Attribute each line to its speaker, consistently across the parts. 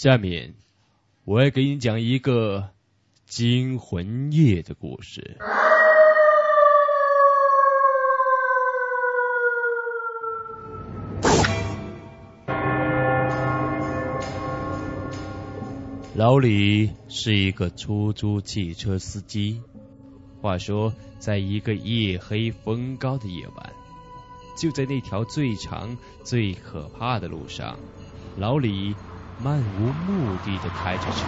Speaker 1: 下面我要给你讲一个惊魂夜的故事。老李是一个出租汽车司机。话说，在一个夜黑风高的夜晚，就在那条最长、最可怕的路上，老李漫无目的的开着车。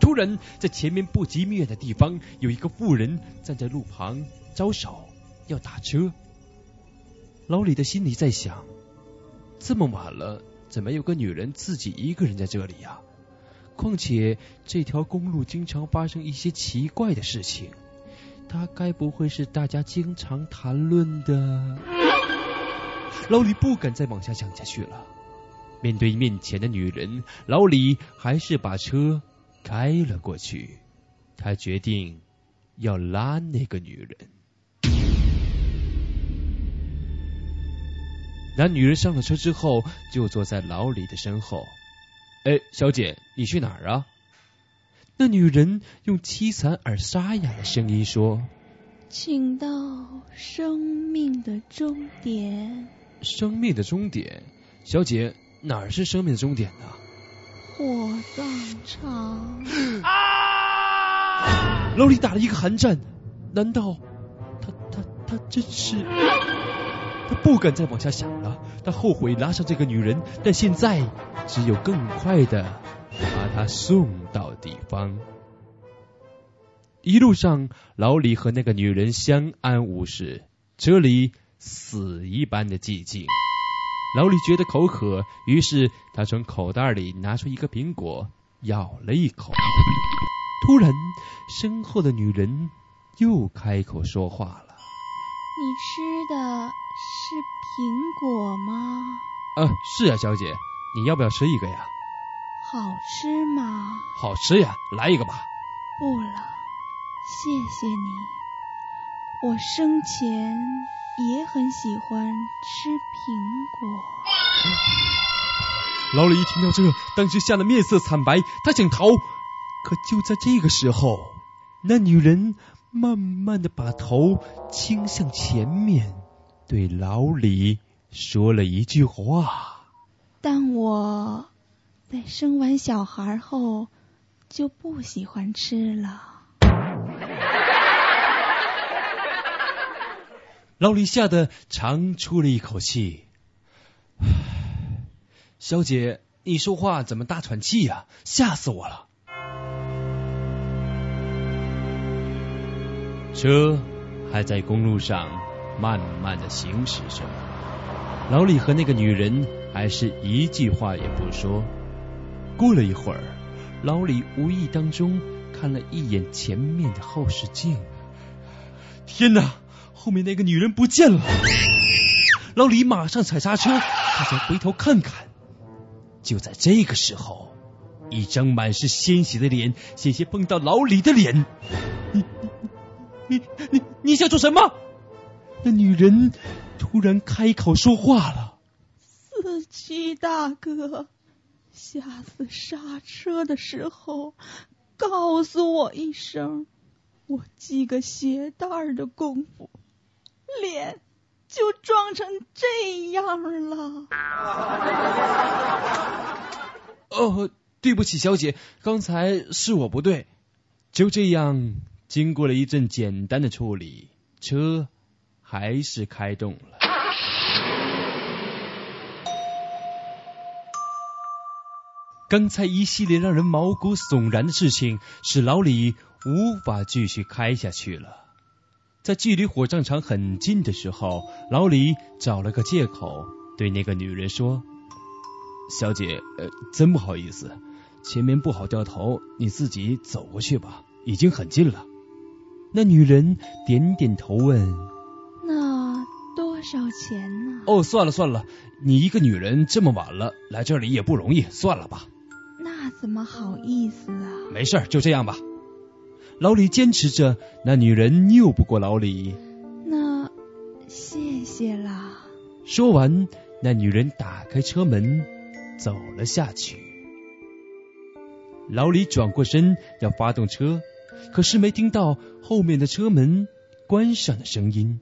Speaker 1: 突然，在前面不及面的地方，有一个妇人站在路旁招手要打车。老李的心里在想：这么晚了。怎么有个女人自己一个人在这里呀？况且这条公路经常发生一些奇怪的事情，她该不会是大家经常谈论的？老李不敢再往下想下去了。面对面前的女人，老李还是把车开了过去。他决定要拉那个女人。那女人上了车之后，就坐在老李的身后。哎，小姐，你去哪儿啊？那女人用凄惨而沙哑的声音说：“
Speaker 2: 请到生命的终点。”
Speaker 1: 生命的终点，小姐，哪儿是生命的终点呢？
Speaker 2: 火葬场。
Speaker 1: 啊！老李打了一个寒战，难道他他他真是？他不敢再往下想了，他后悔拉上这个女人，但现在只有更快的把她送到地方。一路上，老李和那个女人相安无事，车里死一般的寂静。老李觉得口渴，于是他从口袋里拿出一个苹果，咬了一口。突然，身后的女人又开口说话了：“
Speaker 2: 你吃的。”是苹果吗？
Speaker 1: 啊，是啊，小姐，你要不要吃一个呀？
Speaker 2: 好吃吗？
Speaker 1: 好吃呀，来一个吧。
Speaker 2: 不了，谢谢你。我生前也很喜欢吃苹果。
Speaker 1: 老李一听到这，当时吓得面色惨白，他想逃，可就在这个时候，那女人慢慢的把头倾向前面。对老李说了一句话：“
Speaker 2: 但我在生完小孩后就不喜欢吃了。”
Speaker 1: 老李吓得长出了一口气。小姐，你说话怎么大喘气呀？吓死我了！车还在公路上。慢慢的行驶着，老李和那个女人还是一句话也不说。过了一会儿，老李无意当中看了一眼前面的后视镜，天哪，后面那个女人不见了！老李马上踩刹车，他想回头看看。就在这个时候，一张满是鲜血的脸险些碰到老李的脸。你你你你你想做什么？那女人突然开口说话了：“
Speaker 2: 司机大哥，下次刹车的时候告诉我一声，我系个鞋带的功夫，脸就撞成这样了。”
Speaker 1: 哦，对不起，小姐，刚才是我不对。就这样，经过了一阵简单的处理，车。还是开动了。刚才一系列让人毛骨悚然的事情，使老李无法继续开下去了。在距离火葬场很近的时候，老李找了个借口对那个女人说：“小姐，呃，真不好意思，前面不好掉头，你自己走过去吧，已经很近了。”那女人点点头问。
Speaker 2: 那多少钱呢？
Speaker 1: 哦，算了算了，你一个女人这么晚了来这里也不容易，算了吧。
Speaker 2: 那怎么好意思啊？
Speaker 1: 没事，就这样吧。老李坚持着，那女人拗不过老李。
Speaker 2: 那谢谢啦。
Speaker 1: 说完，那女人打开车门，走了下去。老李转过身要发动车，可是没听到后面的车门关上的声音，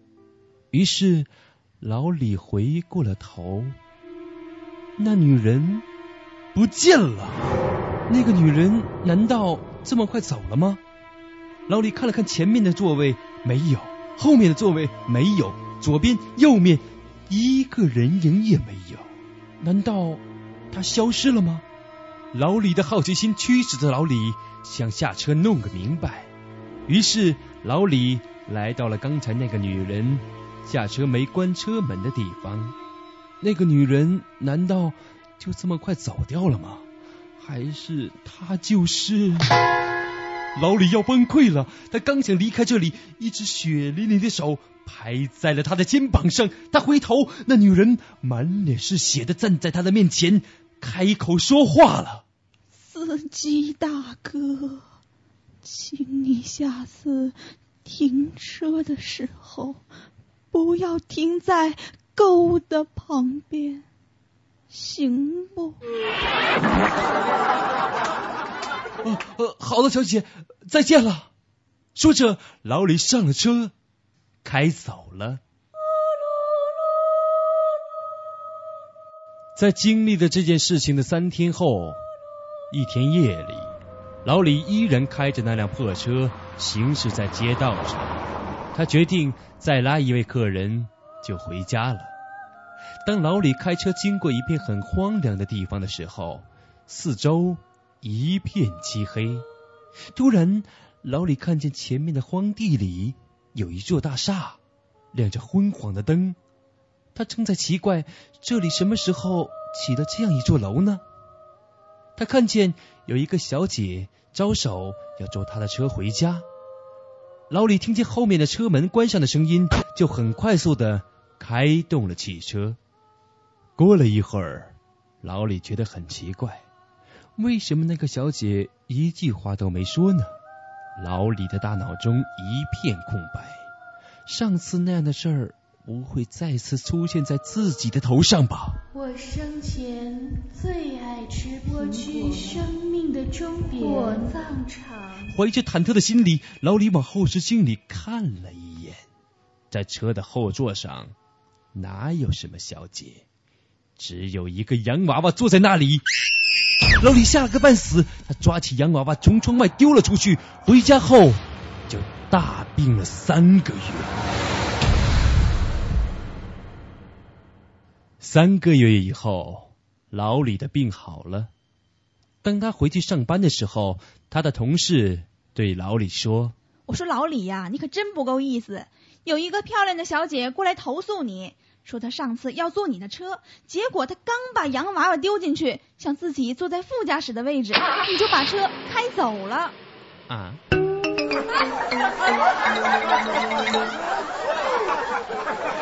Speaker 1: 于是老李回过了头，那女人不见了。那个女人难道这么快走了吗？老李看了看前面的座位，没有；后面的座位没有；左边、右面一个人影也没有。难道他消失了吗？老李的好奇心驱使着老李想下车弄个明白。于是老李来到了刚才那个女人下车没关车门的地方。那个女人难道就这么快走掉了吗？还是她就是？老李要崩溃了，他刚想离开这里，一只血淋淋的手拍在了他的肩膀上。他回头，那女人满脸是血的站在他的面前，开口说话了：“
Speaker 2: 司机大哥，请你下次停车的时候，不要停在沟的旁边，行不？”
Speaker 1: 呃呃，好的，小姐，再见了。说着，老李上了车，开走了。在经历了这件事情的三天后，一天夜里，老李依然开着那辆破车行驶在街道上。他决定再拉一位客人就回家了。当老李开车经过一片很荒凉的地方的时候，四周。一片漆黑，突然，老李看见前面的荒地里有一座大厦，亮着昏黄的灯。他正在奇怪，这里什么时候起了这样一座楼呢？他看见有一个小姐招手要坐他的车回家。老李听见后面的车门关上的声音，就很快速的开动了汽车。过了一会儿，老李觉得很奇怪。为什么那个小姐一句话都没说呢？老李的大脑中一片空白。上次那样的事儿不会再次出现在自己的头上吧？
Speaker 3: 我生前最爱吃我去生命的终点火葬场。
Speaker 1: 怀着忐忑的心理，老李往后视镜里看了一眼，在车的后座上哪有什么小姐，只有一个洋娃娃坐在那里。老李吓了个半死，他抓起洋娃娃从窗外丢了出去。回家后就大病了三个月。三个月以后，老李的病好了。当他回去上班的时候，他的同事对老李说：“
Speaker 4: 我说老李呀，你可真不够意思，有一个漂亮的小姐过来投诉你。”说他上次要坐你的车，结果他刚把洋娃娃丢进去，想自己坐在副驾驶的位置，你就把车开走了。啊。